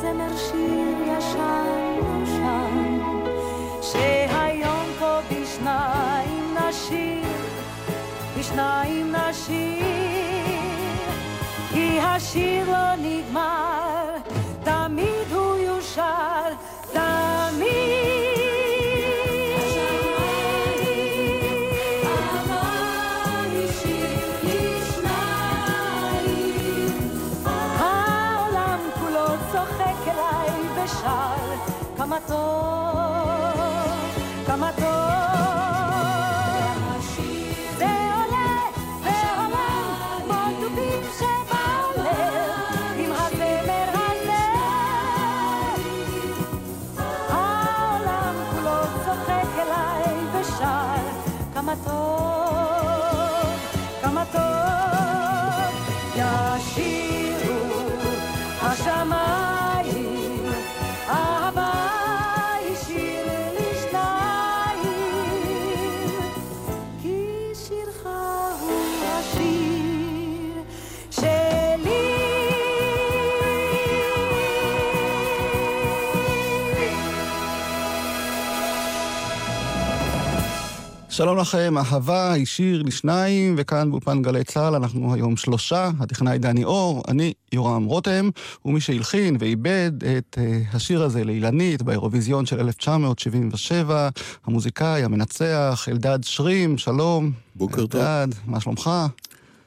זמר שיר ישן נושן, שהיום פה בשניים נשיר, בשניים נשיר, כי השיר לא נגמר, שלום לכם, אהבה היא שיר לשניים, וכאן באולפן גלי צה"ל אנחנו היום שלושה, הטכנאי דני אור, אני יורם רותם, ומי שהלחין ועיבד את uh, השיר הזה לאילנית באירוויזיון של 1977, המוזיקאי, המנצח, אלדד שרים, שלום. בוקר טוב. אלדד, מה שלומך?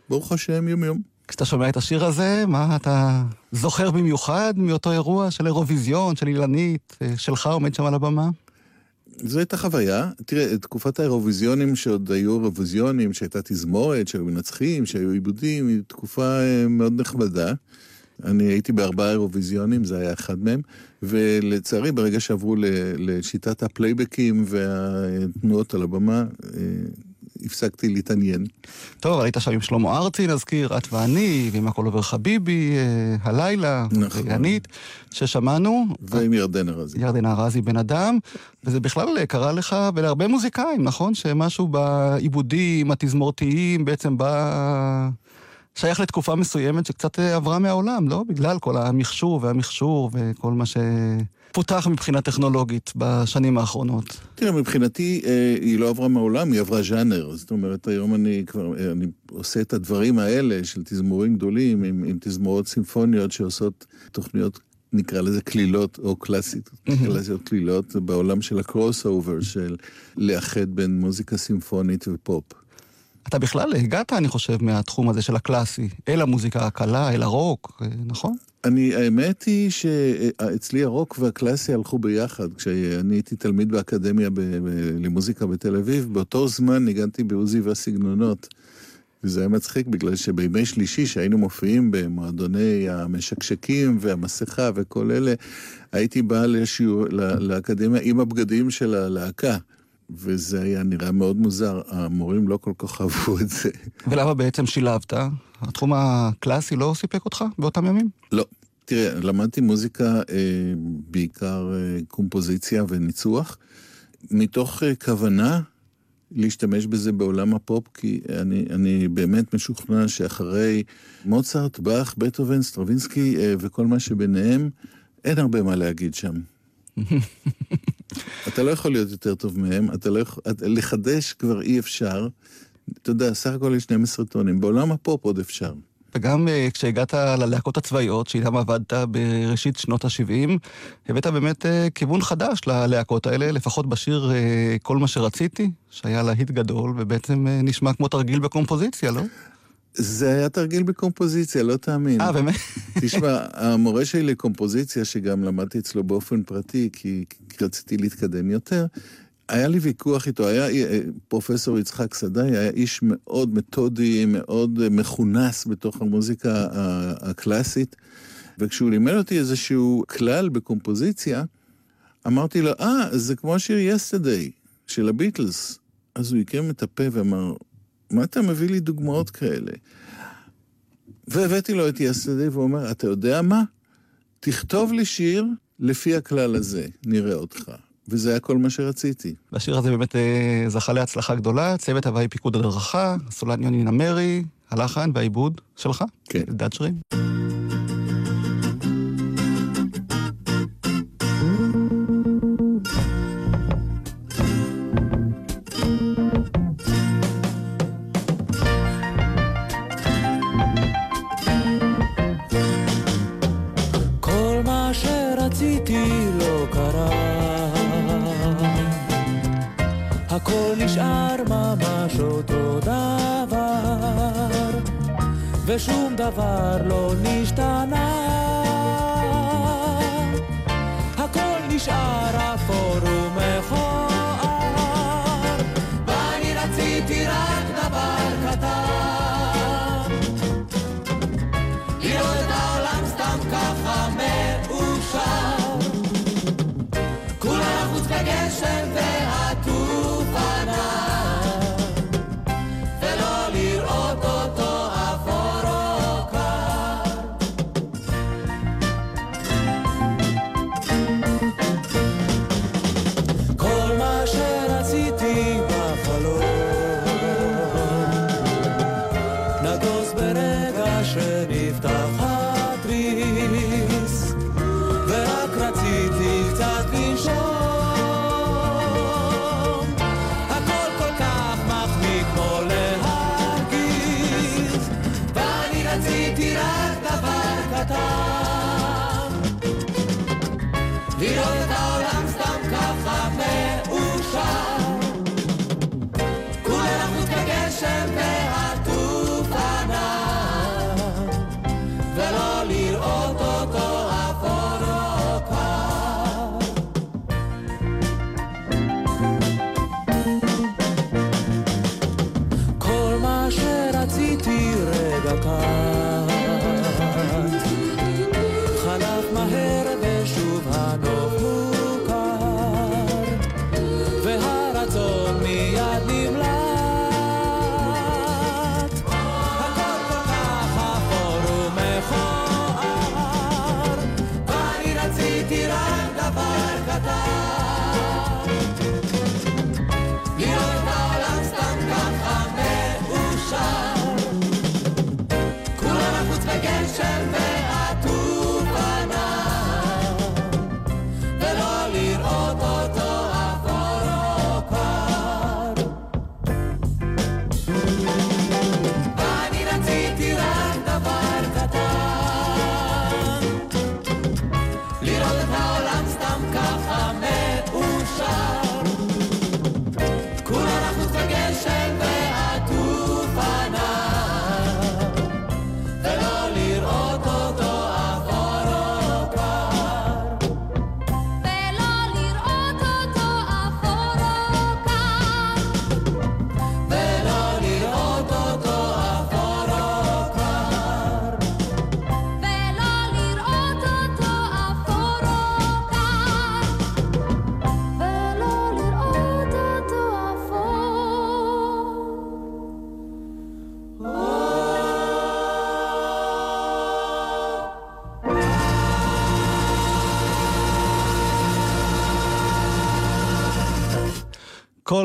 ברוך השם, יום יום. כשאתה שומע את השיר הזה, מה אתה זוכר במיוחד מאותו אירוע של אירוויזיון, של אילנית, אה, שלך עומד שם על הבמה? זו הייתה חוויה. תראה, תקופת האירוויזיונים שעוד היו אירוויזיונים, שהייתה תזמורת, שהיו מנצחים, שהיו עיבודים, היא תקופה אה, מאוד נחמדה. אני הייתי בארבעה אירוויזיונים, זה היה אחד מהם, ולצערי, ברגע שעברו לשיטת הפלייבקים והתנועות על הבמה, אה, הפסקתי להתעניין. טוב, היית שם עם שלמה ארצי, נזכיר, את ואני, ועם הכל עובר חביבי, אה, הלילה, נכון. ינית, ששמענו. ועם ירדן ארזי. ירדן ארזי בן אדם, וזה בכלל אה, קרה לך ולהרבה מוזיקאים, נכון? שמשהו בעיבודים התזמורתיים בעצם בא... שייך לתקופה מסוימת שקצת אה, עברה מהעולם, לא? בגלל כל המכשור והמכשור וכל מה שפותח מבחינה טכנולוגית בשנים האחרונות. תראה, מבחינתי אה, היא לא עברה מהעולם, היא עברה ז'אנר. זאת אומרת, היום אני כבר, אה, אני עושה את הדברים האלה של תזמורים גדולים, עם, עם תזמורות סימפוניות שעושות תוכניות, נקרא לזה קלילות או קלאסית, קלאסיות קלילות, בעולם של ה crossover, של לאחד בין מוזיקה סימפונית ופופ. אתה בכלל הגעת, אני חושב, מהתחום הזה של הקלאסי, אל המוזיקה הקלה, אל הרוק, אה, נכון? אני, האמת היא שאצלי הרוק והקלאסי הלכו ביחד. כשאני הייתי תלמיד באקדמיה ב- למוזיקה בתל אביב, באותו זמן ניגנתי בעוזי והסגנונות. וזה היה מצחיק בגלל שבימי שלישי, שהיינו מופיעים במועדוני המשקשקים והמסכה וכל אלה, הייתי בא לשיעור, לאקדמיה עם הבגדים של הלהקה. וזה היה נראה מאוד מוזר, המורים לא כל כך אהבו את זה. ולמה בעצם שילבת? התחום הקלאסי לא סיפק אותך באותם ימים? לא. תראה, למדתי מוזיקה, אה, בעיקר אה, קומפוזיציה וניצוח, מתוך אה, כוונה להשתמש בזה בעולם הפופ, כי אני, אני באמת משוכנע שאחרי מוצרט, באך, בטהובן, סטרווינסקי אה, וכל מה שביניהם, אין הרבה מה להגיד שם. אתה לא יכול להיות יותר טוב מהם, אתה לא יכול... לחדש כבר אי אפשר. אתה יודע, סך הכל יש 12 טונים. בעולם הפופ עוד אפשר. וגם אה, כשהגעת ללהקות הצבאיות, שאיתן עבדת בראשית שנות ה-70, הבאת באמת uh, כיוון חדש ללהקות האלה, לפחות בשיר uh, כל מה שרציתי, שהיה להיט גדול, ובעצם נשמע כמו תרגיל בקומפוזיציה, לא? זה היה תרגיל בקומפוזיציה, לא תאמין. אה, באמת? תשמע, המורה שלי לקומפוזיציה, שגם למדתי אצלו באופן פרטי, כי, רציתי להתקדם יותר, היה לי ויכוח איתו, היה אה, פרופסור יצחק סדאי, היה איש מאוד מתודי, מאוד אה, מכונס בתוך המוזיקה ה- הקלאסית, וכשהוא לימד אותי איזשהו כלל בקומפוזיציה, אמרתי לו, אה, זה כמו השיר Yesterday של הביטלס. אז הוא עיקם את הפה ואמר, מה אתה מביא לי דוגמאות כאלה? והבאתי לו את יסטרדי, והוא אומר, אתה יודע מה? תכתוב לי שיר לפי הכלל הזה, נראה אותך. וזה היה כל מה שרציתי. והשיר הזה באמת uh, זכה להצלחה גדולה, צוות הוואי פיקוד הדרכה, סולן יוני נמרי, הלחן והעיבוד שלך, כן. אלדד שרים. ושום דבר לא נשתנה. הכל נשאר אפור ומכוער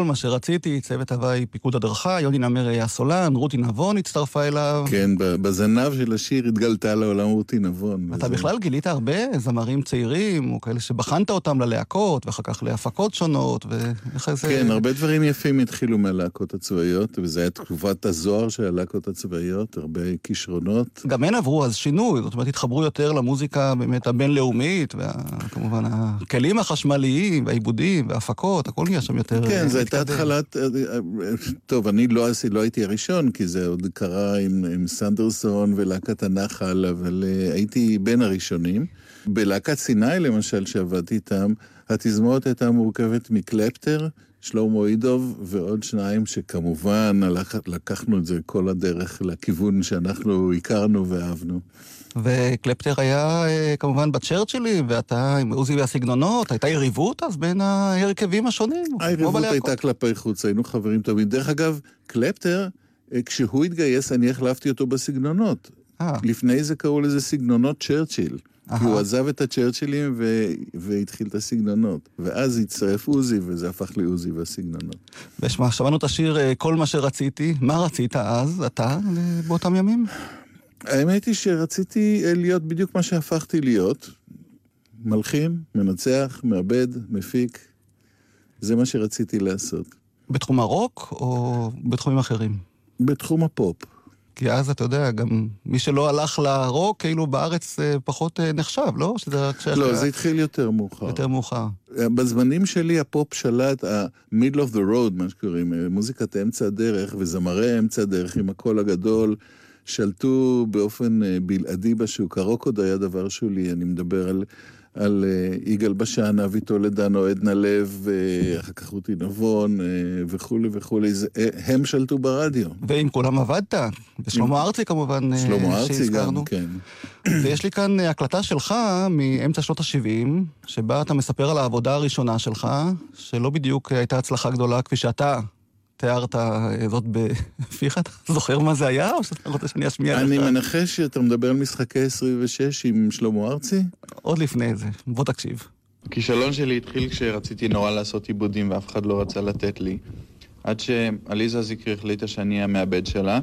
מה שרציתי, צוות הוואי פיקוד הדרכה, יוני נמר היה סולן, רותי נבון הצטרפה אליו. כן, בזנב של השיר התגלתה לעולם רותי נבון. אתה וזה... בכלל גילית הרבה זמרים צעירים, או כאלה שבחנת אותם ללהקות, ואחר כך להפקות שונות, ואיך זה... כן, הרבה דברים יפים התחילו מהלהקות הצבאיות, וזה היה תקופת הזוהר של הלהקות הצבאיות, הרבה כישרונות. גם הן עברו אז שינוי, זאת אומרת, התחברו יותר למוזיקה באמת הבינלאומית, וכמובן הכלים החשמליים, והעיבודים, וההפקות, הכל נהיה שם יותר... כן, זו הייתה התחלת... טוב, אני לא, לא הייתי הראשון, כי זה עוד קרה עם, עם סנדרסון ולהקת הנחל, אבל uh, הייתי בין הראשונים. בלהקת סיני, למשל, שעבדתי איתם, התזמורת הייתה מורכבת מקלפטר, שלמה אידוב ועוד שניים שכמובן לקחנו את זה כל הדרך לכיוון שאנחנו הכרנו ואהבנו. וקלפטר היה אה, כמובן בצ'רצ'ילים, ואתה עם עוזי והסגנונות, הייתה יריבות אז בין ההרכבים השונים? היריבות הייתה כלפי חוץ, היינו חברים טובים. דרך אגב, קלפטר, אה, כשהוא התגייס, אני החלפתי אותו בסגנונות. אה. לפני זה קראו לזה סגנונות צ'רצ'יל. כי הוא עזב את הצ'רצ'ילים ו... והתחיל את הסגנונות. ואז הצטרף עוזי, וזה הפך לעוזי והסגנונות. ושמע, שמענו את השיר "כל מה שרציתי". מה רצית אז, אתה, באותם ימים? האמת היא שרציתי אה, להיות בדיוק מה שהפכתי להיות. מלחין, מנצח, מעבד, מפיק. זה מה שרציתי לעשות. בתחום הרוק או בתחומים אחרים? בתחום הפופ. כי אז אתה יודע, גם מי שלא הלך לרוק, כאילו בארץ אה, פחות אה, נחשב, לא? שזה לא, זה התחיל יותר מאוחר. יותר מאוחר. בזמנים שלי הפופ שלט, ה-middle of the road, מה שקוראים, מוזיקת אמצע הדרך וזמרי אמצע הדרך עם הקול הגדול. שלטו באופן אה, בלעדי בשוק. הרוק עוד היה דבר שולי, אני מדבר על, על אה, יגאל בשן, אבי טולדנו, עדנה לב, אה, אחר כך רותי נבון וכולי וכולי, זה, הם שלטו ברדיו. ועם כולם עבדת, ושלמה ארצי כמובן, שלמה ארצי גם, כן. ויש לי כאן הקלטה שלך מאמצע שנות ה-70, שבה אתה מספר על העבודה הראשונה שלך, שלא בדיוק הייתה הצלחה גדולה כפי שאתה תיארת זאת בפיך, אתה זוכר מה זה היה, או שאתה רוצה שאני אשמיע לך? אני מנחש שאתה מדבר על משחקי 26 עם שלמה ארצי? עוד לפני זה, בוא תקשיב. הכישלון שלי התחיל כשרציתי נורא לעשות עיבודים ואף אחד לא רצה לתת לי. עד שעליזה זיקרי החליטה שאני המעבד שלה,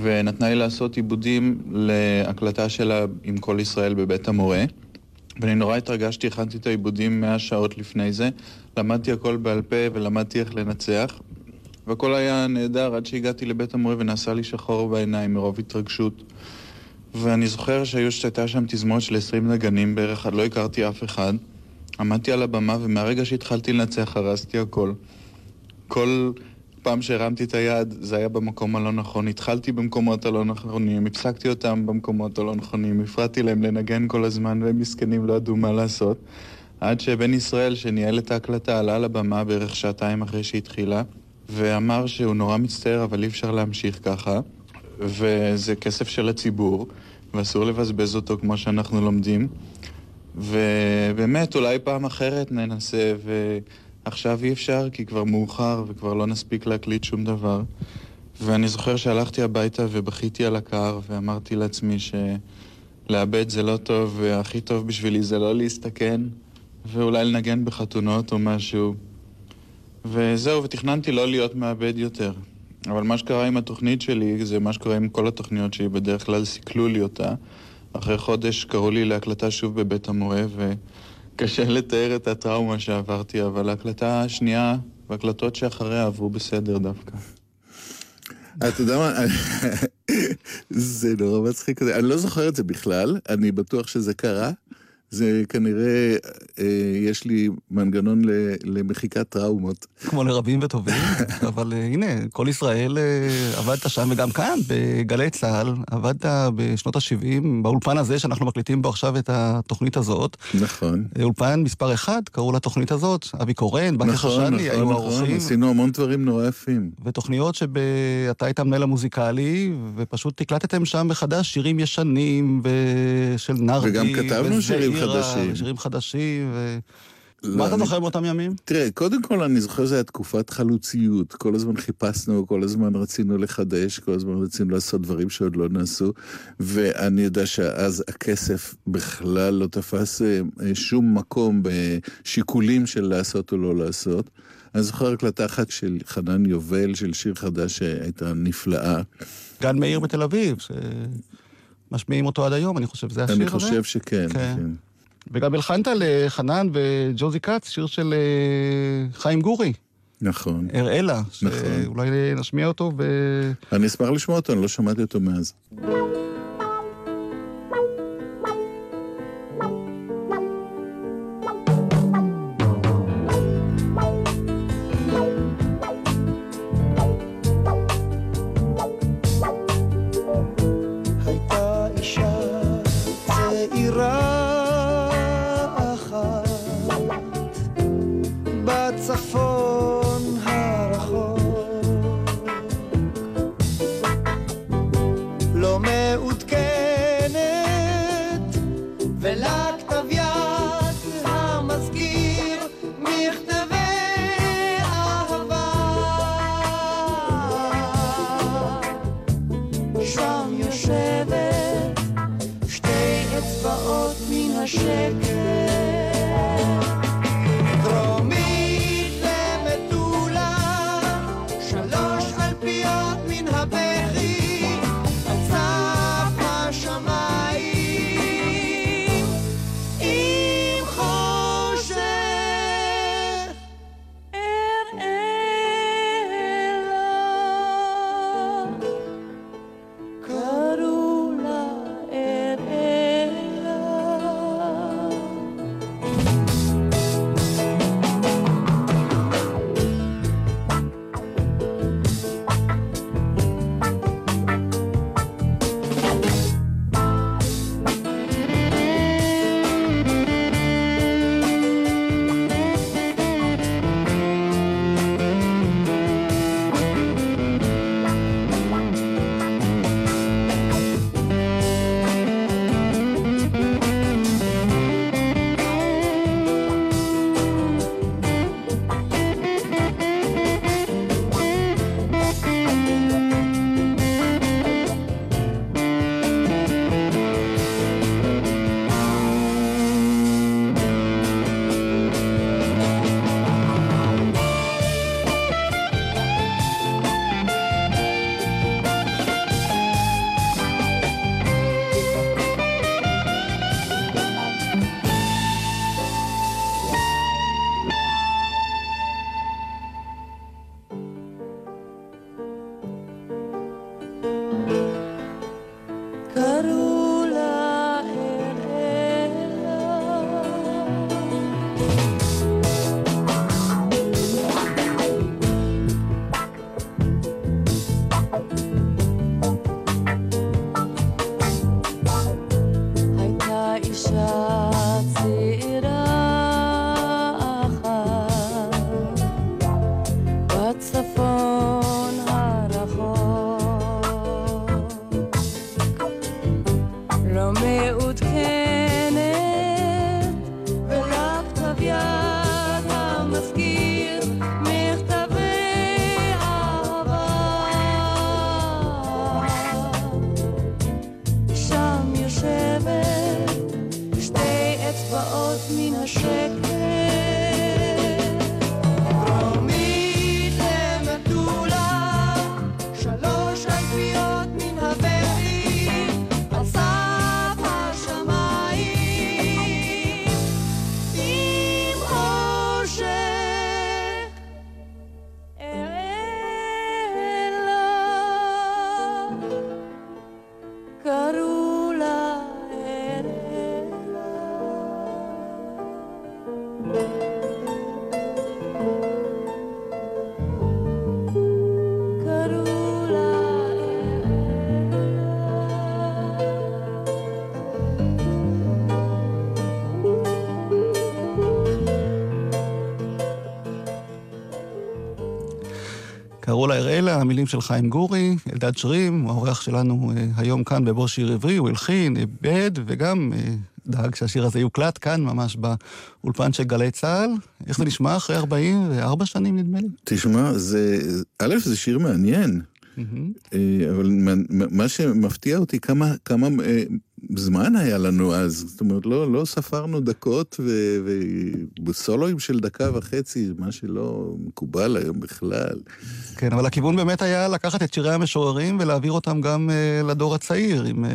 ונתנה לי לעשות עיבודים להקלטה שלה עם כל ישראל בבית המורה. ואני נורא התרגשתי, הכנתי את העיבודים 100 שעות לפני זה, למדתי הכל בעל פה ולמדתי איך לנצח, והכל היה נהדר עד שהגעתי לבית המורה ונעשה לי שחור בעיניים מרוב התרגשות. ואני זוכר שהייתה שם תזמורת של 20 נגנים בערך, לא הכרתי אף אחד. עמדתי על הבמה ומהרגע שהתחלתי לנצח הרסתי הכל. כל פעם שהרמתי את היד זה היה במקום הלא נכון, התחלתי במקומות הלא נכונים, הפסקתי אותם במקומות הלא נכונים, הפרעתי להם לנגן כל הזמן והם מסכנים לא ידעו מה לעשות. עד שבן ישראל שניהל את ההקלטה עלה לבמה בערך שעתיים אחרי שהתחילה ואמר שהוא נורא מצטער, אבל אי אפשר להמשיך ככה, וזה כסף של הציבור, ואסור לבזבז אותו כמו שאנחנו לומדים. ובאמת, אולי פעם אחרת ננסה, ועכשיו אי אפשר, כי כבר מאוחר וכבר לא נספיק להקליט שום דבר. ואני זוכר שהלכתי הביתה ובכיתי על הקר, ואמרתי לעצמי שלאבד זה לא טוב, והכי טוב בשבילי זה לא להסתכן, ואולי לנגן בחתונות או משהו. וזהו, ותכננתי לא להיות מעבד יותר. אבל מה שקרה עם התוכנית שלי, זה מה שקורה עם כל התוכניות שלי, בדרך כלל סיכלו לי אותה. אחרי חודש קראו לי להקלטה שוב בבית המורה, וקשה לתאר את הטראומה שעברתי, אבל ההקלטה השנייה והקלטות שאחריה עברו בסדר דווקא. אתה יודע מה, זה נורא מצחיק, אני לא זוכר את זה בכלל, אני בטוח שזה קרה. זה כנראה, אה, יש לי מנגנון למחיקת טראומות. כמו לרבים וטובים, אבל אה, הנה, כל ישראל אה, עבדת שם, וגם כאן, בגלי צה"ל, עבדת בשנות ה-70, באולפן הזה שאנחנו מקליטים בו עכשיו את התוכנית הזאת. נכון. אה, אולפן מספר אחד, קראו לתוכנית הזאת, אבי קורן, בנקי נכון, חשני, נכון, היו נכון, האורחים. עשינו המון דברים נורא יפים. ותוכניות שאתה היית המנהל המוזיקלי, ופשוט הקלטתם שם מחדש שירים ישנים, של נרדי. וגם כתבנו שירים חדשים. שירים חדשים, ו... לא, מה אתה זוכר באותם ימים? תראה, קודם כל אני זוכר שזו הייתה תקופת חלוציות. כל הזמן חיפשנו, כל הזמן רצינו לחדש, כל הזמן רצינו לעשות דברים שעוד לא נעשו, ואני יודע שאז הכסף בכלל לא תפס אה, שום מקום בשיקולים של לעשות או לא לעשות. אני זוכר הקלטה אחת של חנן יובל, של שיר חדש שהייתה נפלאה. גן מאיר בתל אביב, שמשמיעים אותו עד היום, אני חושב, זה השיר הזה? אני חושב שכן, כן. כן. וגם הלחנת לחנן וג'וזי כץ, שיר של אה, חיים גורי. נכון. אראלה, נכון. שאולי נשמיע אותו ו... אני אשמח לשמוע אותו, אני לא שמעתי אותו מאז. קראו לה אראלה, המילים של חיים גורי, אלדד שרים, האורח שלנו אה, היום כאן בבוא שיר עברי, הוא הלחין, איבד, וגם אה, דאג שהשיר הזה יוקלט כאן, ממש באולפן של גלי צה"ל. איך זה נשמע אחרי 44 שנים, נדמה לי? תשמע, זה... א', זה שיר מעניין. Mm-hmm. אבל מה שמפתיע אותי, כמה, כמה זמן היה לנו אז, זאת אומרת, לא, לא ספרנו דקות, ובסולואים של דקה וחצי, מה שלא מקובל היום בכלל. כן, אבל הכיוון באמת היה לקחת את שירי המשוררים ולהעביר אותם גם uh, לדור הצעיר, עם uh,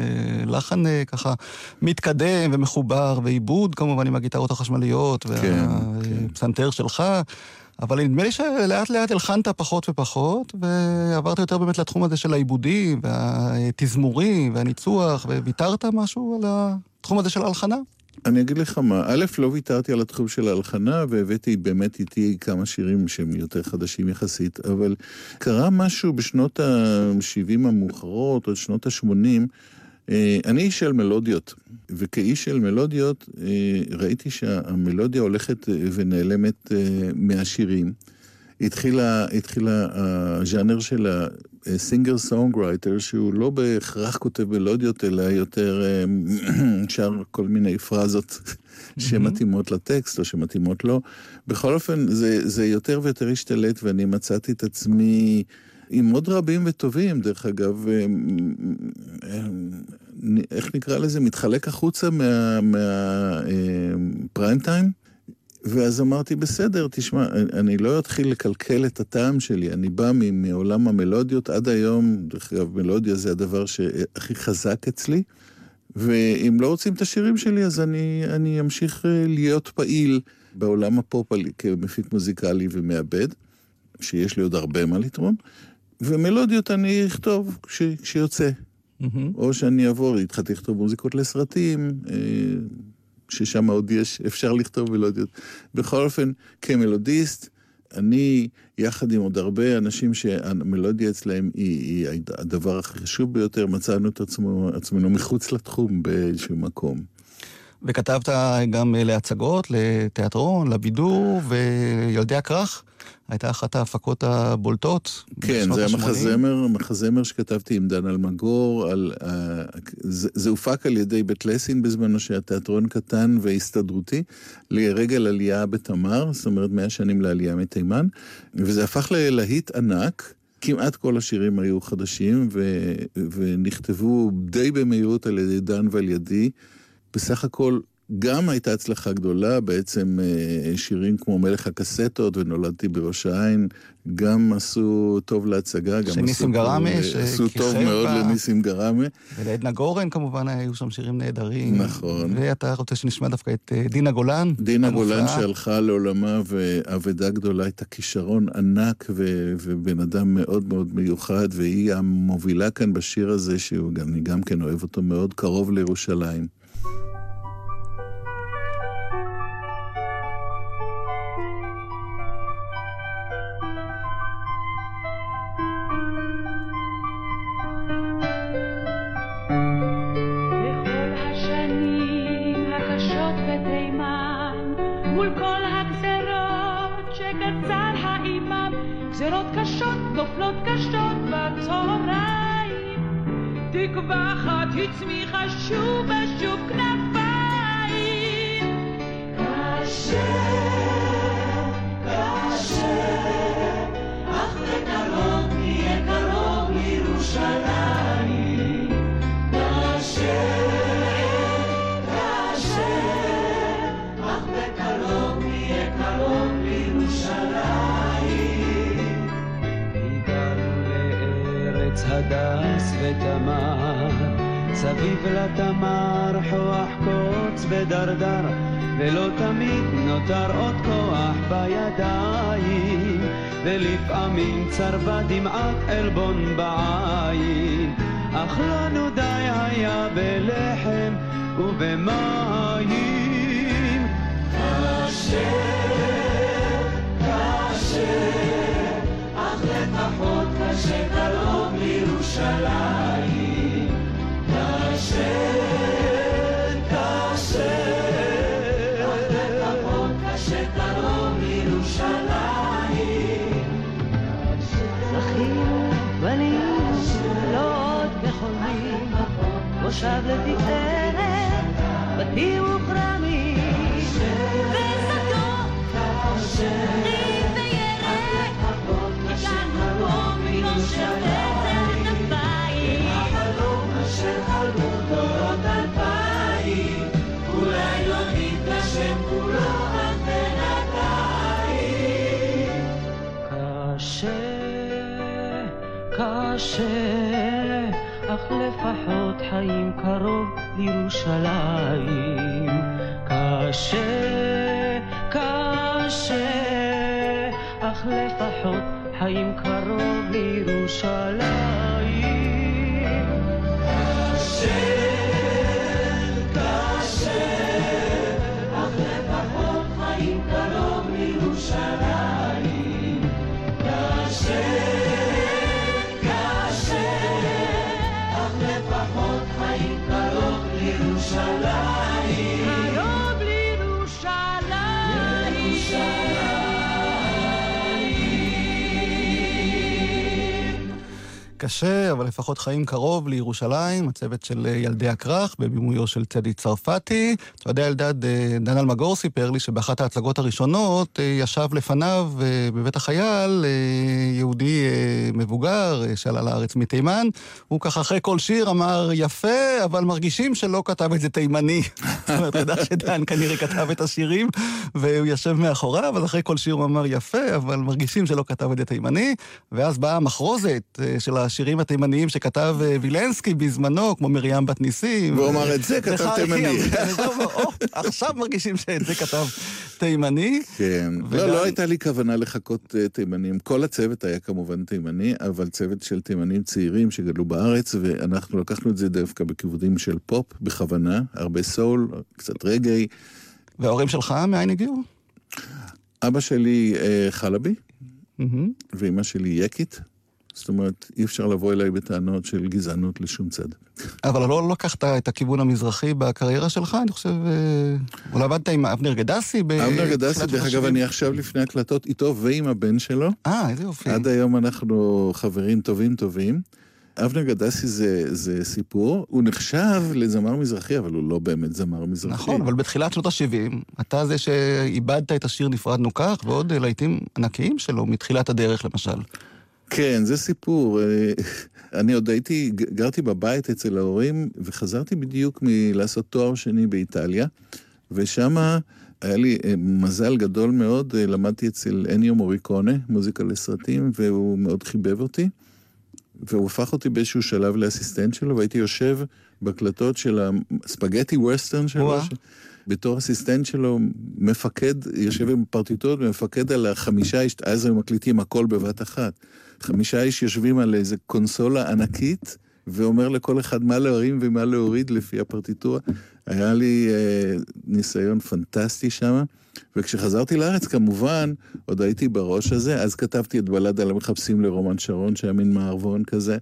לחן uh, ככה מתקדם ומחובר, ועיבוד כמובן עם הגיטרות החשמליות, כן, והפסנתר כן. שלך. אבל נדמה לי שלאט לאט הלחנת פחות ופחות, ועברת יותר באמת לתחום הזה של העיבודים, והתזמורים, והניצוח, וויתרת משהו על התחום הזה של ההלחנה? אני אגיד לך מה, א', לא ויתרתי על התחום של ההלחנה, והבאתי באמת איתי כמה שירים שהם יותר חדשים יחסית, אבל קרה משהו בשנות ה-70 המאוחרות, או שנות ה-80, אה, אני איש של מלודיות, וכאיש של מלודיות אה, ראיתי שהמלודיה הולכת אה, ונעלמת מהשירים. התחילה, התחילה הז'אנר של ה singer songwriter, שהוא לא בהכרח כותב מלודיות, אלא יותר שר כל מיני פרזות שמתאימות לטקסט או שמתאימות לו. בכל אופן, זה, זה יותר ויותר השתלט, ואני מצאתי את עצמי... עם עוד רבים וטובים, דרך אגב, אה, אה, איך נקרא לזה? מתחלק החוצה מהפריים מה, טיים. אה, ואז אמרתי, בסדר, תשמע, אני לא אתחיל לקלקל את הטעם שלי, אני בא מעולם המלודיות עד היום, דרך אגב, מלודיה זה הדבר שהכי חזק אצלי, ואם לא רוצים את השירים שלי, אז אני, אני אמשיך להיות פעיל בעולם הפופ כמפיק מוזיקלי ומעבד, שיש לי עוד הרבה מה לתרום, ומלודיות אני אכתוב כש, כשיוצא. Mm-hmm. או שאני אעבור, התחלתי לכתוב מוזיקות לסרטים, אה, ששם עוד יש, אפשר לכתוב מלודיות. בכל אופן, כמלודיסט, אני, יחד עם עוד הרבה אנשים שהמלודיה אצלהם היא, היא הדבר הכי חשוב ביותר, מצאנו את עצמו, עצמנו מחוץ לתחום באיזשהו מקום. וכתבת גם להצגות, לתיאטרון, לבידור, וילדי הכרך? הייתה אחת ההפקות הבולטות. כן, זה היה מחזמר, מחזמר שכתבתי עם דן אלמגור, על, uh, זה, זה הופק על ידי בית לסין בזמנו, שהיה תיאטרון קטן והסתדרותי, לרגל עלייה בתמר, זאת אומרת מאה שנים לעלייה מתימן, וזה הפך ללהיט ענק. כמעט כל השירים היו חדשים, ו, ונכתבו די במהירות על ידי דן ועל ידי. בסך הכל גם הייתה הצלחה גדולה, בעצם אה, שירים כמו מלך הקסטות ונולדתי בראש העין, גם עשו טוב להצגה, גם שניסים גרמה, עשו טוב מאוד בה. לניסים גרמה. ולעדנה גורן כמובן היו שם שירים נהדרים. נכון. ואתה רוצה שנשמע דווקא את אה, דינה גולן? דינה גולן שהלכה לעולמה ואבדה גדולה, הייתה כישרון ענק ו- ובן אדם מאוד מאוד מיוחד, והיא המובילה כאן בשיר הזה, שאני גם כן אוהב אותו מאוד, קרוב לירושלים. אחת הצמיחה שוב ולא תמיד נותר עוד כוח בידיים, ולפעמים צרבה דמעת עלבון בעין, אך לנו די היה בלחם ובמים. כאשר, כאשר אך לפחות קשה קרוב לירושלים. לפחות חיים קרוב לירושלים. קשה, קשה, אך לפחות חיים קרוב לירושלים. קשה, אבל לפחות חיים קרוב לירושלים, הצוות של אה, ילדי הכרך, בבימויו של צדי צרפתי. אתה יודע, אלדד, אה, דן אלמגור סיפר לי שבאחת ההצגות הראשונות אה, ישב לפניו בבית החייל יהודי מבוגר שעלה לארץ מתימן. הוא ככה אחרי כל שיר אמר, יפה, אבל מרגישים שלא כתב את זה תימני. זאת אומרת, אתה יודע שדן כנראה כתב את השירים, והוא יושב מאחוריו, אז אחרי כל שיר הוא אמר, יפה, אבל מרגישים שלא כתב את זה תימני. ואז באה המחרוזת של השירים התימניים שכתב אה, וילנסקי בזמנו, כמו מרים בת ניסים. והוא אמר, "את זה כתב תימני." אמר, "או, עכשיו מרגישים שאת זה כתב תימני. כן. לא, לא הייתה לי כוונה לחכות אה, תימנים. כל הצוות היה כמובן תימני, אבל צוות של תימנים צעירים שגדלו בארץ, ואנחנו לקחנו את זה דווקא בכיוונים של פופ, בכוונה, הרבה סול, קצת רגעי. וההורים שלך מאין הגיעו? אבא שלי אה, חלבי. ואימא שלי יקית. זאת אומרת, אי אפשר לבוא אליי בטענות של גזענות לשום צד. אבל לא לקחת את הכיוון המזרחי בקריירה שלך, אני חושב... אה, אולי עבדת עם אבנר גדסי ב... אבנר גדסי, דרך אגב? אני עכשיו לפני הקלטות איתו ועם הבן שלו. אה, איזה יופי. עד היום אנחנו חברים טובים טובים. אבנר גדסי זה, זה סיפור, הוא נחשב לזמר מזרחי, אבל הוא לא באמת זמר מזרחי. נכון, אבל בתחילת שנות ה-70, אתה זה שאיבדת את השיר נפרדנו כך, ועוד להיטים ענקיים שלו מתחילת הדרך למשל. כן, זה סיפור. אה, אני עוד הייתי, גרתי בבית אצל ההורים, וחזרתי בדיוק מלעשות תואר שני באיטליה, ושם היה לי אה, מזל גדול מאוד, אה, למדתי אצל אניו מוריקונה, מוזיקה לסרטים, והוא מאוד חיבב אותי, והוא הפך אותי באיזשהו שלב לאסיסטנט שלו, והייתי יושב בהקלטות של הספגטי ווסטרן שלו. ש... בתור אסיסטנט שלו, מפקד, יושב עם פרטיטות ומפקד על החמישה אז היו מקליטים הכל בבת אחת. חמישה איש יושבים על איזה קונסולה ענקית, ואומר לכל אחד מה להרים ומה להוריד לפי הפרטיטורה. היה לי אה, ניסיון פנטסטי שם, וכשחזרתי לארץ, כמובן, עוד הייתי בראש הזה, אז כתבתי את בלד על המחפשים לרומן שרון, שהיה מין מערבון כזה,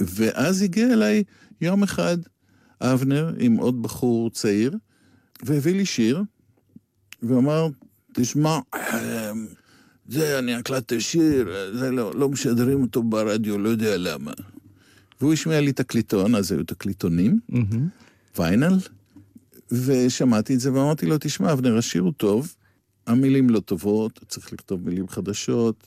ואז הגיע אליי יום אחד אבנר עם עוד בחור צעיר, והביא לי שיר, ואמר, תשמע, אה, זה, אני הקלטתי שיר, זה לא, לא משדרים אותו ברדיו, לא יודע למה. והוא השמיע לי תקליטון, אז היו תקליטונים, מהמם. ויינל, ושמעתי את זה ואמרתי לו, תשמע, אבנר, השיר הוא טוב, המילים לא טובות, צריך לכתוב מילים חדשות,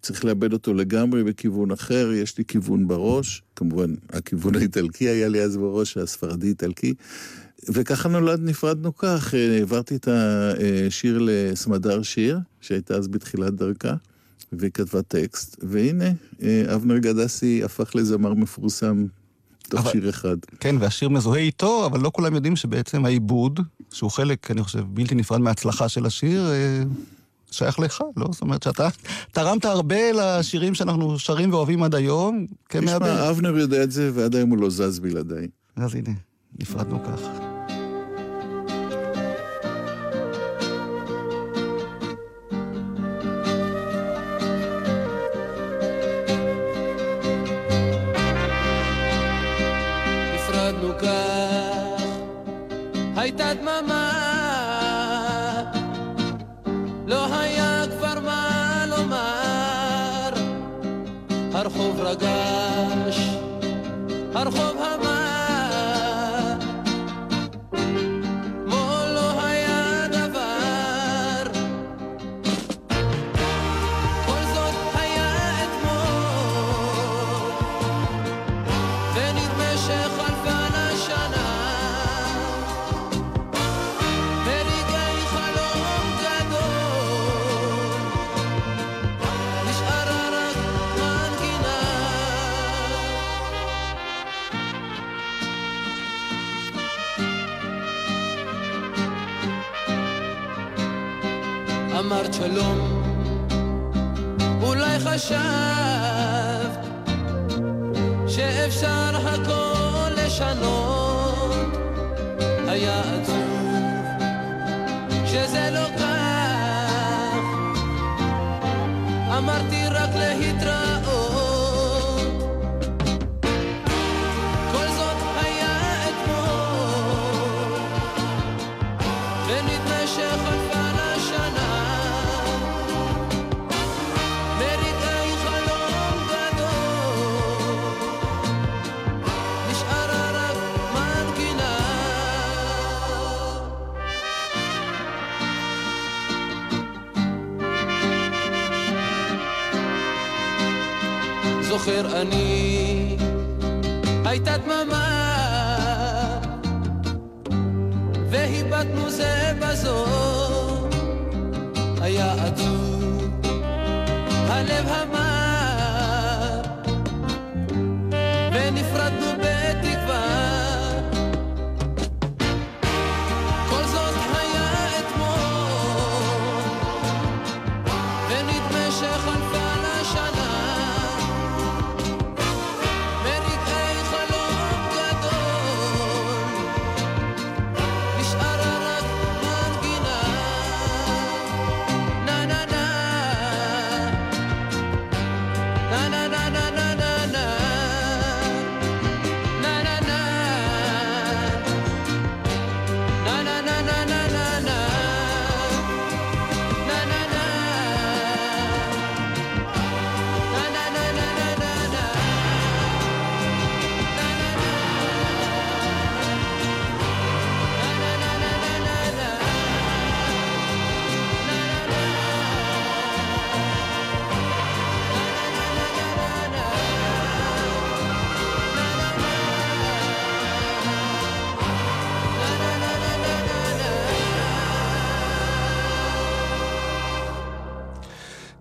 צריך לאבד אותו לגמרי בכיוון אחר, יש לי כיוון בראש, כמובן, הכיוון האיטלקי היה לי אז בראש, הספרדי-איטלקי, וככה נולד נפרדנו כך, אה, העברתי את השיר לסמדר שיר, שהייתה אז בתחילת דרכה, והיא כתבה טקסט, והנה, אה, אבנר גדסי הפך לזמר מפורסם תוך אבל- שיר אחד. כן, והשיר מזוהה איתו, אבל לא כולם יודעים שבעצם העיבוד, שהוא חלק, אני חושב, בלתי נפרד מההצלחה של השיר, אה, שייך לך, לא? זאת אומרת שאתה תרמת הרבה לשירים שאנחנו שרים ואוהבים עד היום, כמעבד. תשמע, אבנר יודע את זה, ועד היום הוא לא זז בלעדיי. אז הנה, נפרדנו כך. god אמרת שלום, אולי חשבת שאפשר הכל לשנות, היה עצוב שזה לא כך, זוכר אני, הייתה דממה, והיבטנו זה בזו,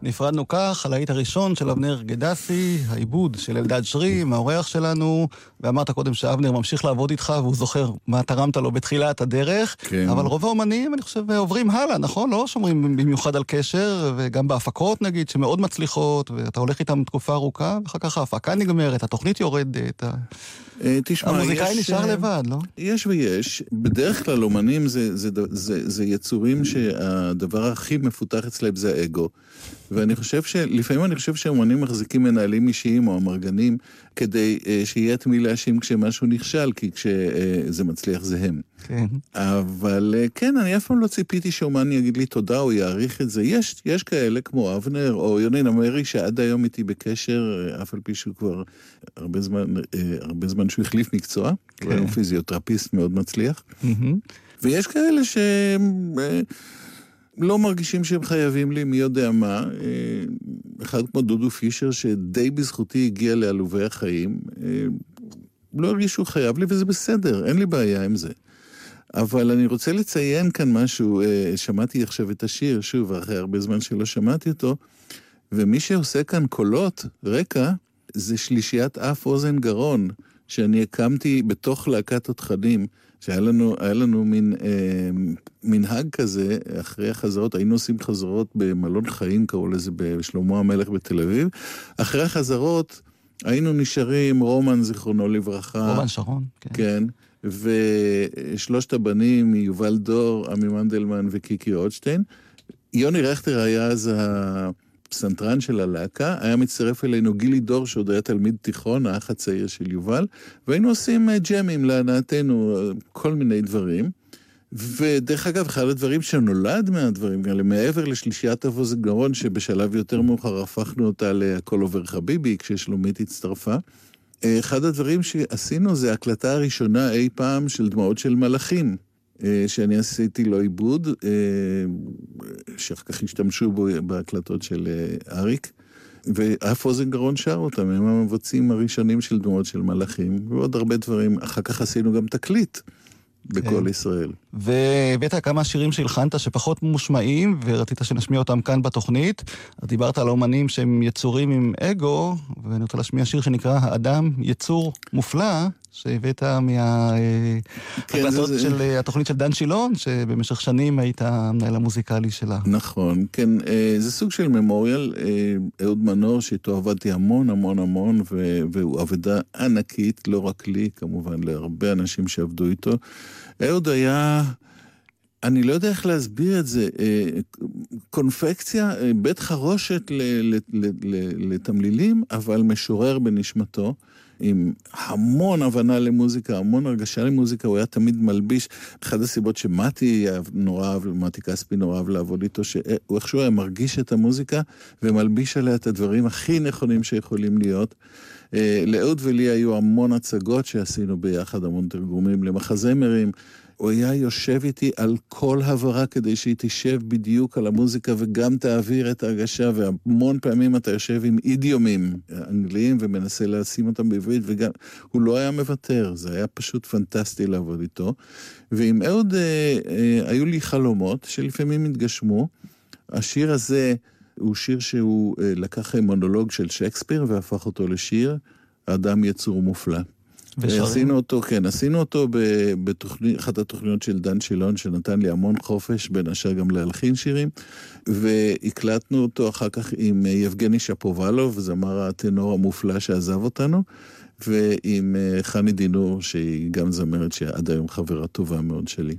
נפרדנו כך, הלהיט הראשון של אבנר גדסי, העיבוד של אלדד שרים, האורח שלנו, ואמרת קודם שאבנר ממשיך לעבוד איתך והוא זוכר מה תרמת לו בתחילת הדרך, כן. אבל רוב האומנים, אני חושב, עוברים הלאה, נכון? לא שומרים במיוחד על קשר, וגם בהפקות נגיד, שמאוד מצליחות, ואתה הולך איתם תקופה ארוכה, ואחר כך ההפקה נגמרת, התוכנית יורדת, אה, תשמע, המוזיקאי יש, נשאר אה, לבד, לא? יש ויש. בדרך כלל אומנים זה, זה, זה, זה, זה יצורים שהדבר הכי מפותח אצלם זה האגו. ואני חושב שלפעמים אני חושב שאומנים מחזיקים מנהלים אישיים או אמרגנים כדי אה, שיהיה את מי להאשים כשמשהו נכשל, כי כשזה מצליח זה הם. כן. אבל אה, כן, אני אף פעם לא ציפיתי שאומן יגיד לי תודה או יעריך את זה. יש, יש כאלה כמו אבנר או יוני נמרי שעד היום איתי בקשר, אה, אף על פי שהוא כבר הרבה זמן, אה, הרבה זמן שהוא החליף מקצוע. כן. הוא פיזיותרפיסט מאוד מצליח. מהמם. ויש כאלה שהם אה, לא מרגישים שהם חייבים לי, מי יודע מה. אה, אחד כמו דודו פישר, שדי בזכותי הגיע לעלובי החיים, אה, לא הרגיש שהוא חייב לי, וזה בסדר, אין לי בעיה עם זה. אבל אני רוצה לציין כאן משהו, אה, שמעתי עכשיו את השיר, שוב, אחרי הרבה זמן שלא שמעתי אותו, ומי שעושה כאן קולות, רקע, זה שלישיית אף אוזן גרון, שאני הקמתי בתוך להקת התכנים, שהיה לנו, לנו מין אה, מנהג כזה, אחרי החזרות, היינו עושים חזרות במלון חיים, קראו לזה בשלמה המלך בתל אביב. אחרי החזרות היינו נשארים, רומן, זיכרונו לברכה. רומן שרון, כן. כן, ושלושת הבנים, יובל דור, עמי מנדלמן וקיקי רוטשטיין. יוני רכטר היה אז הפסנתרן של הלהקה, היה מצטרף אלינו גילי דור, שעוד היה תלמיד תיכון, האח הצעיר של יובל, והיינו עושים אה, ג'מים להנאתנו, אה, כל מיני דברים. ודרך אגב, אחד הדברים שנולד מהדברים האלה, מעבר לשלישיית אבוז גרון, שבשלב יותר מאוחר הפכנו אותה ל"הכל עובר חביבי", כששלומית הצטרפה, אה, אחד הדברים שעשינו זה ההקלטה הראשונה אי פעם של דמעות של מלאכים, שאני עשיתי לו עיבוד, אה, שאחר כך השתמשו בו בהקלטות של אה, אריק, ואף אוזן גרון שר אותם, הם המבצעים הראשונים של דמעות של מלאכים, ועוד הרבה דברים. אחר כך עשינו גם תקליט בכל כן. ישראל. והבאת כמה שירים שהלחנת שפחות מושמעים, ורצית שנשמיע אותם כאן בתוכנית. דיברת על אומנים שהם יצורים עם אגו, ואני רוצה להשמיע שיר שנקרא "האדם יצור מופלא", שהבאת כן, מההקלטות זה- של אה, התוכנית של דן שילון, שבמשך שנים היית המנהל המוזיקלי שלה. נכון, כן, אה, זה סוג של ממוריאל, אה, אהוד מנור, שאיתו עבדתי המון המון המון, והוא אבדה ענקית, לא רק לי, כמובן, להרבה אנשים שעבדו איתו. אהוד היה, אני לא יודע איך להסביר את זה, אה, קונפקציה, אה, בית חרושת לתמלילים, אבל משורר בנשמתו. עם המון הבנה למוזיקה, המון הרגשה למוזיקה, הוא היה תמיד מלביש. אחת הסיבות שמתי נורא אהב, מתי כספי נורא אהב לעבוד איתו, שהוא איכשהו היה מרגיש את המוזיקה ומלביש עליה את הדברים הכי נכונים שיכולים להיות. אה, לאהוד ולי היו המון הצגות שעשינו ביחד, המון תרגומים למחזמרים. הוא היה יושב איתי על כל הברה כדי שהיא תשב בדיוק על המוזיקה וגם תעביר את ההרגשה, והמון פעמים אתה יושב עם אידיומים אנגליים ומנסה לשים אותם בעברית, וגם הוא לא היה מוותר, זה היה פשוט פנטסטי לעבוד איתו. ועם אהוד אה, אה, היו לי חלומות שלפעמים התגשמו. השיר הזה הוא שיר שהוא אה, לקח מונולוג של שייקספיר והפך אותו לשיר, האדם יצור מופלא. ושרים? עשינו אותו, כן, עשינו אותו באחת התוכניות של דן שילון, שנתן לי המון חופש, בין השאר גם להלחין שירים, והקלטנו אותו אחר כך עם אה, יבגני שפובלוב, זמר הטנור המופלא שעזב אותנו, ועם אה, חני דינור, שהיא גם זמרת שעד היום חברה טובה מאוד שלי.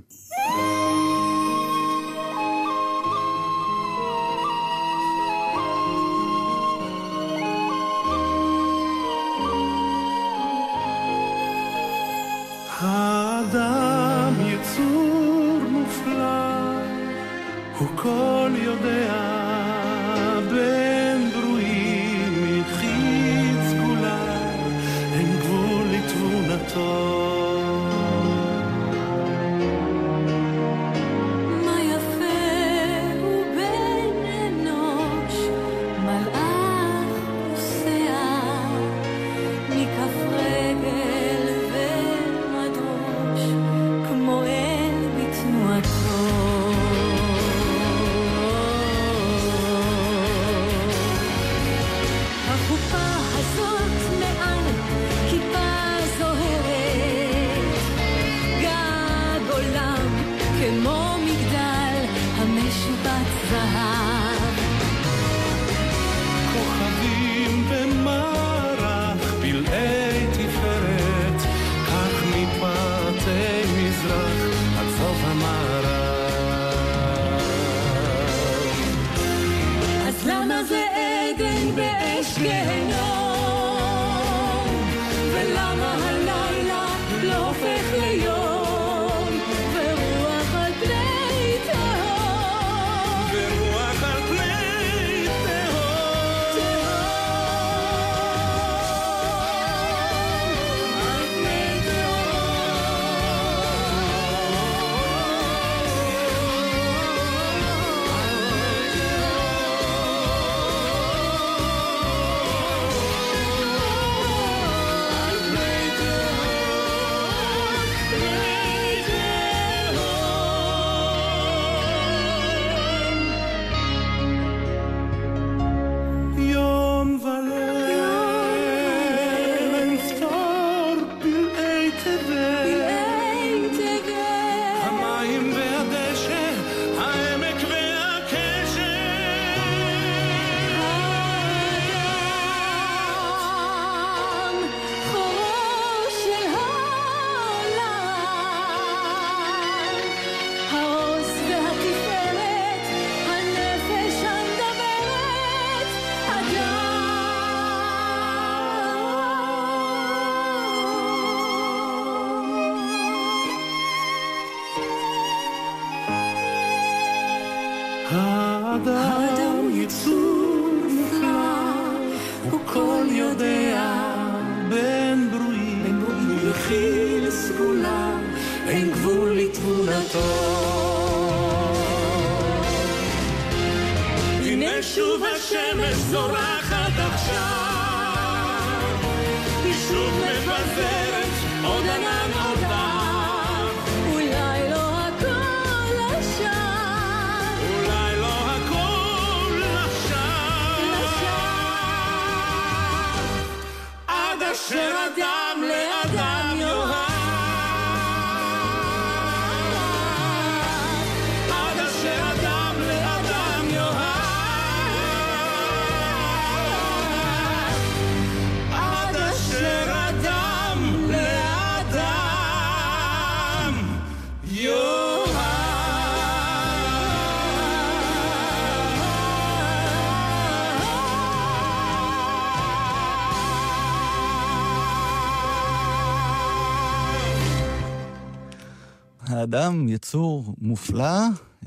האדם יצור מופלא,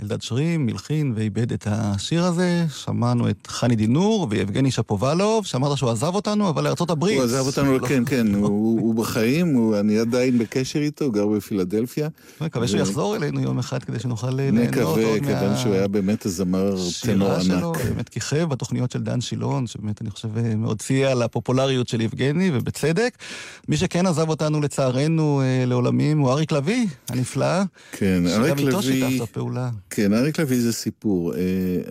אלדד שרים מלחין ואיבד את השיר הזה. שמענו את חני דינור ויבגני שפובלוב, שאמרת שהוא עזב אותנו, אבל לארצות הברית. הוא עזב אותנו, לא. כן, כן, הוא, הוא בחיים, הוא, אני עדיין בקשר איתו, הוא גר בפילדלפיה. מקווה שהוא יחזור אלינו יום אחד כדי שנוכל ליהנות נקווה, עוד כיוון שהוא היה באמת הזמר טנור ענק. שלו, באמת כיכב בתוכניות של דן שילון, שבאמת אני חושב מאוד סייע לפופולריות של יבגני, ובצדק. מי שכן עזב אותנו לצערנו אה, לעולמים הוא אריק לביא, הנפלא. כן, שגם אריק איתו לביא... שיתפת פעולה. כן, אריק לביא זה סיפור. אה,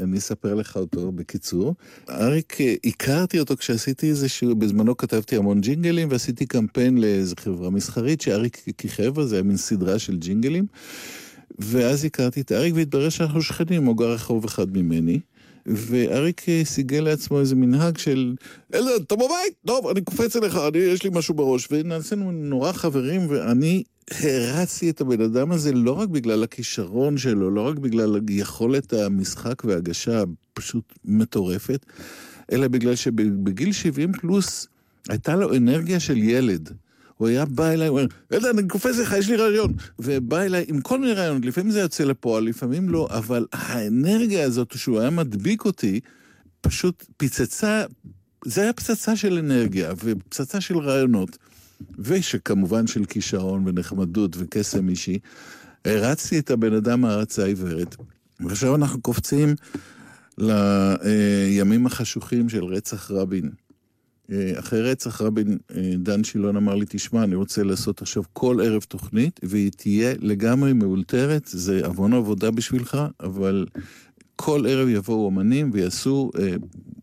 אני אספר לך אותו בקיצור. אריק, אה, הכרתי אותו כשעשיתי איזשהו, בזמנו כתבתי המון ג'ינגלים, ועשיתי קמפיין לאיזו חברה מסחרית שאריק כיכב, אז זה היה מין סדרה של ג'ינגלים. ואז הכרתי את אריק, והתברר שאנחנו שכנים, הוא גר רחוב אחד ממני. ואריק אה, סיגל לעצמו איזה מנהג של, אלדד, אתה בבית? טוב, אני קופץ אליך, אני, יש לי משהו בראש. ונעשינו נורא חברים, ואני הרצתי את הבן אדם הזה לא רק בגלל הכישרון שלו, לא רק בגלל יכולת המשחק וההגשה הפשוט מטורפת, אלא בגלל שבגיל 70 פלוס הייתה לו אנרגיה של ילד. הוא היה בא אליי, הוא אומר, אלדד, אני קופץ לך, יש לי רעיון. ובא אליי עם כל מיני רעיונות, לפעמים זה יוצא לפועל, לפעמים לא, אבל האנרגיה הזאת שהוא היה מדביק אותי, פשוט פיצצה, זה היה פצצה של אנרגיה ופצצה של רעיונות. ושכמובן של כישרון ונחמדות וקסם אישי. הרצתי את הבן אדם הערצה עיוורת, ועכשיו אנחנו קופצים לימים החשוכים של רצח רבין. אחרי רצח רבין, דן שילון אמר לי, תשמע, אני רוצה לעשות עכשיו כל ערב תוכנית, והיא תהיה לגמרי מאולתרת, זה המון עבודה בשבילך, אבל כל ערב יבואו אמנים ויעשו,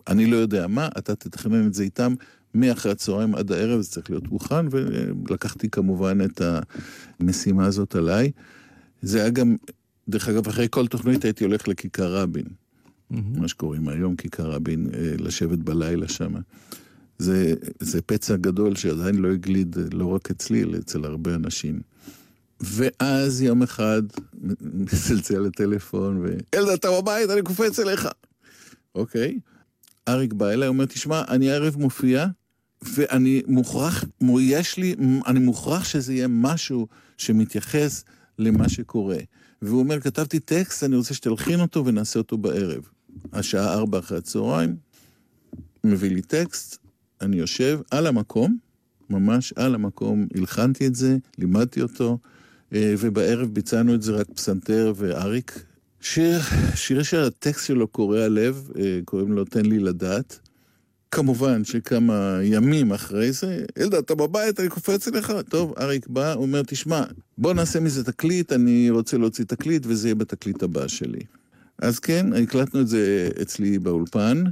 אני לא יודע מה, אתה תתכנן את זה איתם. מאחרי הצהריים עד הערב זה צריך להיות מוכן, ולקחתי כמובן את המשימה הזאת עליי. זה היה גם, דרך אגב, אחרי כל תוכנית הייתי הולך לכיכר רבין, mm-hmm. מה שקוראים היום כיכר רבין, לשבת בלילה שם. זה, זה פצע גדול שעדיין לא הגליד, לא רק אצלי, אלא אצל הרבה אנשים. ואז יום אחד מצלצל לטלפון, ואלדד, אתה בבית, אני קופץ אליך. אוקיי. אריק בא אליי, אומר, תשמע, אני הערב מופיע, ואני מוכרח, יש לי, אני מוכרח שזה יהיה משהו שמתייחס למה שקורה. והוא אומר, כתבתי טקסט, אני רוצה שתלחין אותו ונעשה אותו בערב. השעה ארבע אחרי הצהריים, מביא לי טקסט, אני יושב על המקום, ממש על המקום, הלחנתי את זה, לימדתי אותו, ובערב ביצענו את זה רק פסנתר ואריק. שיר, שיר שהטקסט שלו קורע לב, קוראים לו תן לי לדעת. כמובן שכמה ימים אחרי זה, אלדד, אתה בבית, אני קופץ אליך. טוב, אריק בא, אומר, תשמע, בוא נעשה מזה תקליט, אני רוצה להוציא תקליט, וזה יהיה בתקליט הבא שלי. אז כן, הקלטנו את זה אצלי באולפן.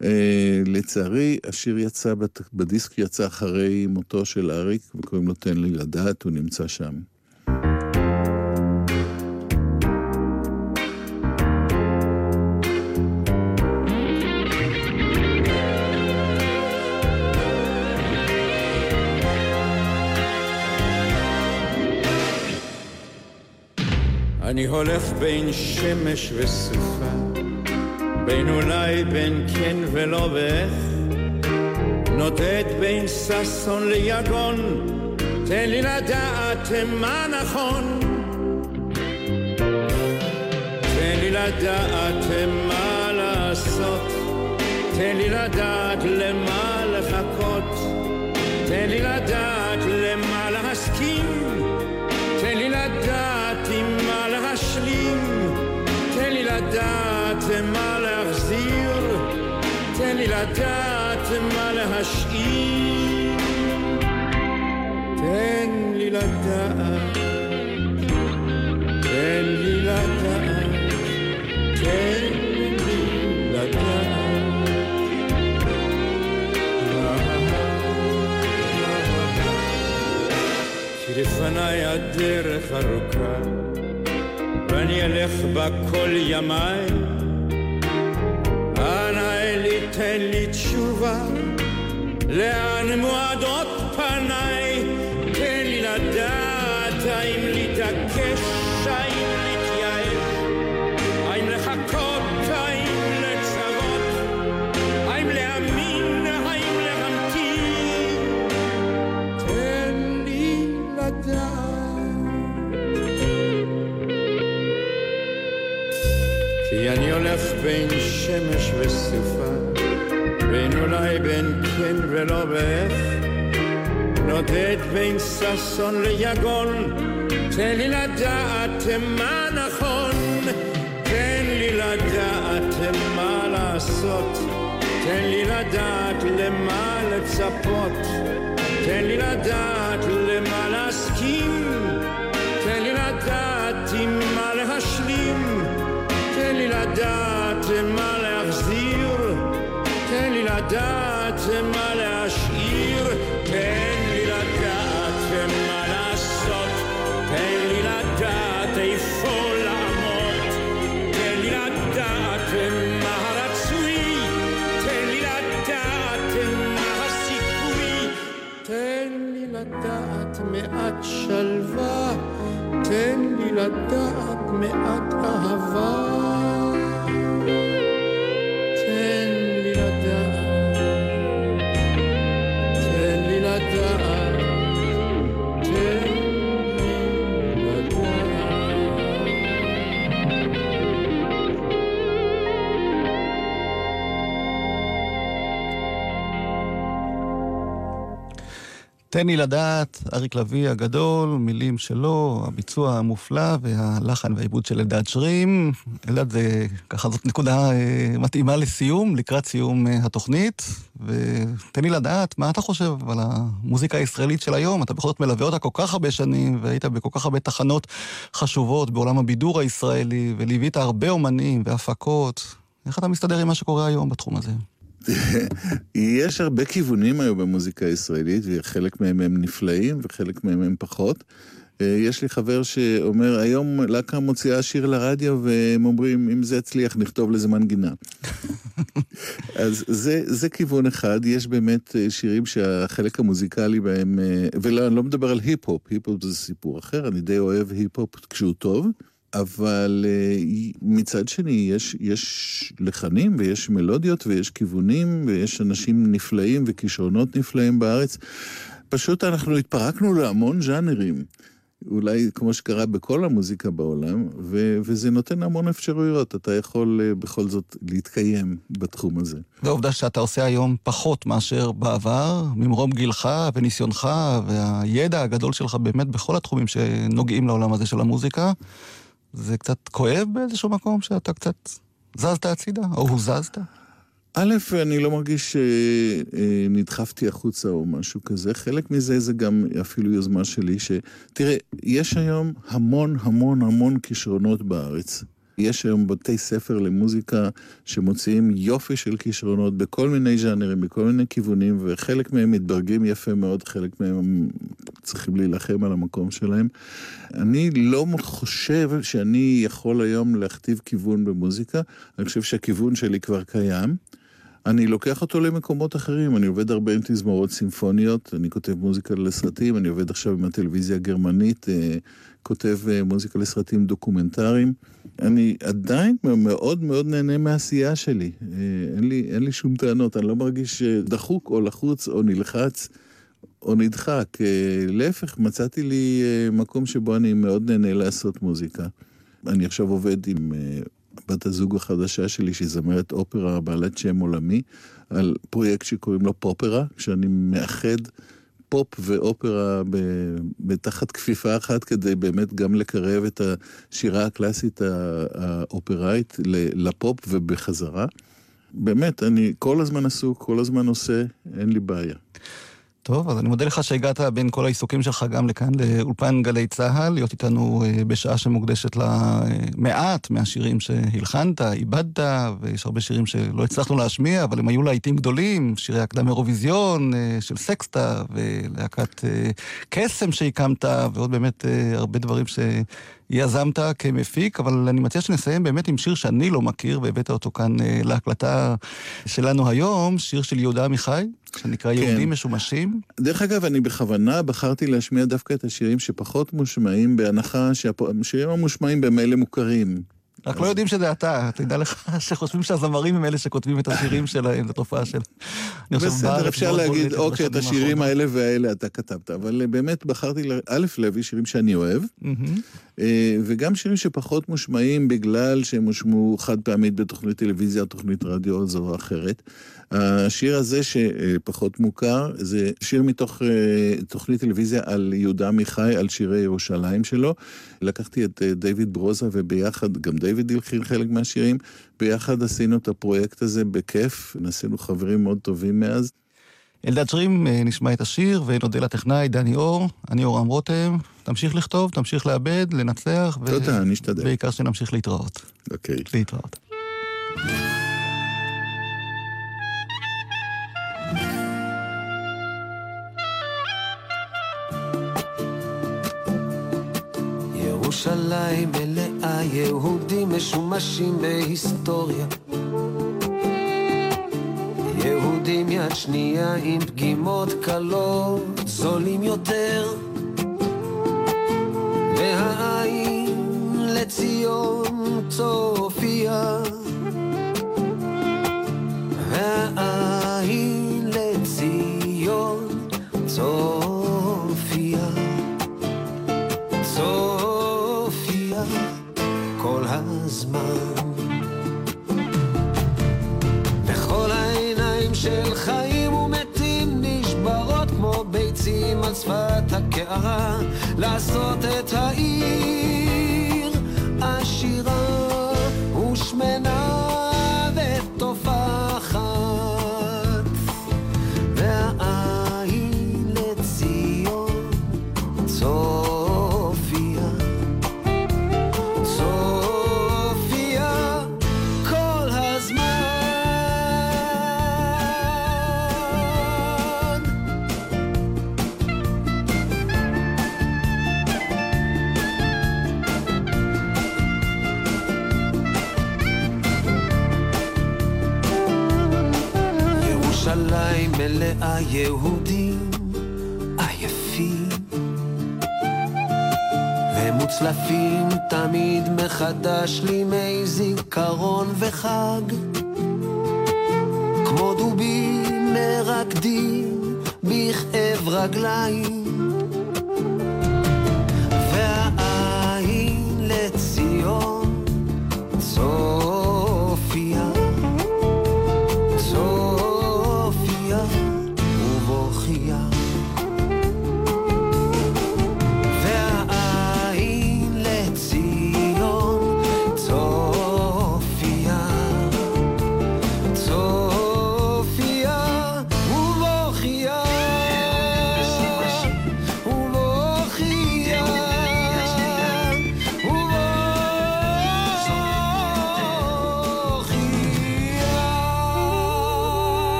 Uh, לצערי, השיר יצא, בדיסק יצא אחרי מותו של אריק, וקוראים לו תן לי לדעת, הוא נמצא שם. אני הולך בין שמש וסופה, בין אולי בין כן ולא ואיך, נודד בין ששון ליגון, תן לי לדעת מה נכון. תן לי לדעת מה לעשות, תן לי לדעת למה לחכות, תן לי לדעת למה להסכים, תן לי לדעת עם מה להשלים, תן לי לדעת מה לדעת מה להשאיר, תן לי לדעת, תן לי לדעת, תן לי לדעת. כי לפניי הדרך ארוכה ואני אלך בה כל ימיי תן לי תשובה. לאן מועדות פניי? תן לי לדעת האם להתעקש האם להתייאש. האם לחכות האם לצוות. האם להאמין האם להמתין. תן לי לדעת. כי אני הולך בין שמש וסופה, בין אולי בין כן ולא ואיך, נודד בין ששון ליגון, תן לי לדעת מה נכון, תן לי לדעת מה לעשות, תן לי לדעת למה לצפות, תן לי לדעת למה להסכים, תן לי לדעת עם מה להשלים, תן לי לדעת מה לי לדעת מה להשאיר, תן לי לדעת מה לעשות, תן לי לדעת איפה לעמוד, תן לי לדעת מה הרצוי, תן לי לדעת מה הסיכוי, תן לי לדעת מעט שלווה, תן לי לדעת מעט אהבה. תן לי לדעת, אריק לביא הגדול, מילים שלו, הביצוע המופלא והלחן והעיבוד של אלדד שרים. אלדד, זה ככה זאת נקודה אה, מתאימה לסיום, לקראת סיום אה, התוכנית. ותן לי לדעת, מה אתה חושב על המוזיקה הישראלית של היום? אתה בכל זאת מלווה אותה כל כך הרבה שנים, והיית בכל כך הרבה תחנות חשובות בעולם הבידור הישראלי, וליווית הרבה אומנים והפקות. איך אתה מסתדר עם מה שקורה היום בתחום הזה? יש הרבה כיוונים היום במוזיקה הישראלית, וחלק מהם הם נפלאים וחלק מהם הם פחות. אה, יש לי חבר שאומר, היום להקה מוציאה שיר לרדיו, והם אומרים, אם זה יצליח, נכתוב לזה מנגינה. אז זה, זה כיוון אחד, יש באמת אה, שירים שהחלק המוזיקלי בהם, אה, ולא, אני לא מדבר על היפ-הופ, היפ-הופ זה סיפור אחר, אני די אוהב היפ-הופ כשהוא טוב. אבל אה, מצד שני, יש, יש לחנים ויש מלודיות ויש כיוונים ויש אנשים נפלאים וכישרונות נפלאים בארץ. פשוט אנחנו התפרקנו להמון ז'אנרים. אולי כמו שקרה בכל המוזיקה בעולם, ו- וזה נותן המון אפשרויות. אתה יכול uh, בכל זאת להתקיים בתחום הזה. והעובדה שאתה עושה היום פחות מאשר בעבר, ממרום גילך וניסיונך והידע הגדול שלך באמת בכל התחומים שנוגעים לעולם הזה של המוזיקה, זה קצת כואב באיזשהו מקום שאתה קצת זזת הצידה, או הוזזת? א', אני לא מרגיש שנדחפתי החוצה או משהו כזה. חלק מזה זה גם אפילו יוזמה שלי, ש... תראה, יש היום המון המון המון כישרונות בארץ. יש היום בתי ספר למוזיקה שמוציאים יופי של כישרונות בכל מיני ז'אנרים, בכל מיני כיוונים, וחלק מהם מתברגים יפה מאוד, חלק מהם צריכים להילחם על המקום שלהם. אני לא חושב שאני יכול היום להכתיב כיוון במוזיקה, אני חושב שהכיוון שלי כבר קיים. אני לוקח אותו למקומות אחרים, אני עובד הרבה עם תזמורות סימפוניות, אני כותב מוזיקה לסרטים, אני עובד עכשיו עם הטלוויזיה הגרמנית, כותב מוזיקה לסרטים דוקומנטריים. אני עדיין מאוד מאוד נהנה מהעשייה שלי. אין לי, אין לי שום טענות, אני לא מרגיש דחוק או לחוץ או נלחץ או נדחק. להפך, מצאתי לי מקום שבו אני מאוד נהנה לעשות מוזיקה. אני עכשיו עובד עם בת הזוג החדשה שלי, שהיא זמרת אופרה בעלת שם עולמי, על פרויקט שקוראים לו פופרה, שאני מאחד פופ ואופרה בתחת כפיפה אחת, כדי באמת גם לקרב את השירה הקלאסית האופראית לפופ ובחזרה. באמת, אני כל הזמן עסוק, כל הזמן עושה, אין לי בעיה. טוב, אז אני מודה לך שהגעת בין כל העיסוקים שלך גם לכאן, לאולפן גלי צה"ל, להיות איתנו בשעה שמוקדשת למעט מהשירים שהלחנת, איבדת, ויש הרבה שירים שלא הצלחנו להשמיע, אבל הם היו להיטים גדולים, שירי הקדם אירוויזיון של סקסטה, ולהקת קסם שהקמת, ועוד באמת הרבה דברים ש... יזמת כמפיק, אבל אני מציע שנסיים באמת עם שיר שאני לא מכיר, והבאת אותו כאן אה, להקלטה שלנו היום, שיר של יהודה עמיחי, שנקרא כן. יהודים משומשים. דרך אגב, אני בכוונה בחרתי להשמיע דווקא את השירים שפחות מושמעים, בהנחה שהשירים המושמעים במילא מוכרים. רק לא יודעים שזה אתה, תדע לך שחושבים שהזמרים הם אלה שכותבים את השירים שלהם, זו תופעה של... בסדר, אפשר להגיד, אוקיי, את השירים האלה והאלה אתה כתבת, אבל אה, באמת בחרתי, א', להביא שירים שאני אוהב, אה, וגם שירים שפחות מושמעים בגלל שהם הושמעו חד פעמית בתוכנית טלוויזיה, תוכנית רדיו זו או אחרת. השיר הזה שפחות מוכר, זה שיר מתוך אה, תוכנית טלוויזיה על יהודה עמיחי, על שירי ירושלים שלו. לקחתי את אה, דיוויד ברוזה וביחד, גם דיוויד הלחין חלק מהשירים, ביחד עשינו את הפרויקט הזה בכיף, נעשינו חברים מאוד טובים מאז. אלדד שרים, נשמע את השיר, ונודה לטכנאי דני אור, אני אורם רותם, תמשיך לכתוב, תמשיך לאבד, לנצח. ו... תודה, אני אשתדל. בעיקר שנמשיך להתראות. אוקיי. Okay. להתראות. ירושלים מלאה יהודים משומשים בהיסטוריה. יהודים יד שנייה עם פגימות קלות, זולים יותר. והעין.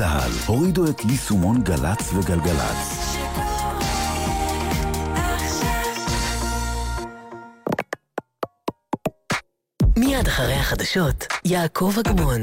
צה"ל. הורידו את יישומון גל"צ וגלגלצ. מיד אחרי החדשות, יעקב אגמון.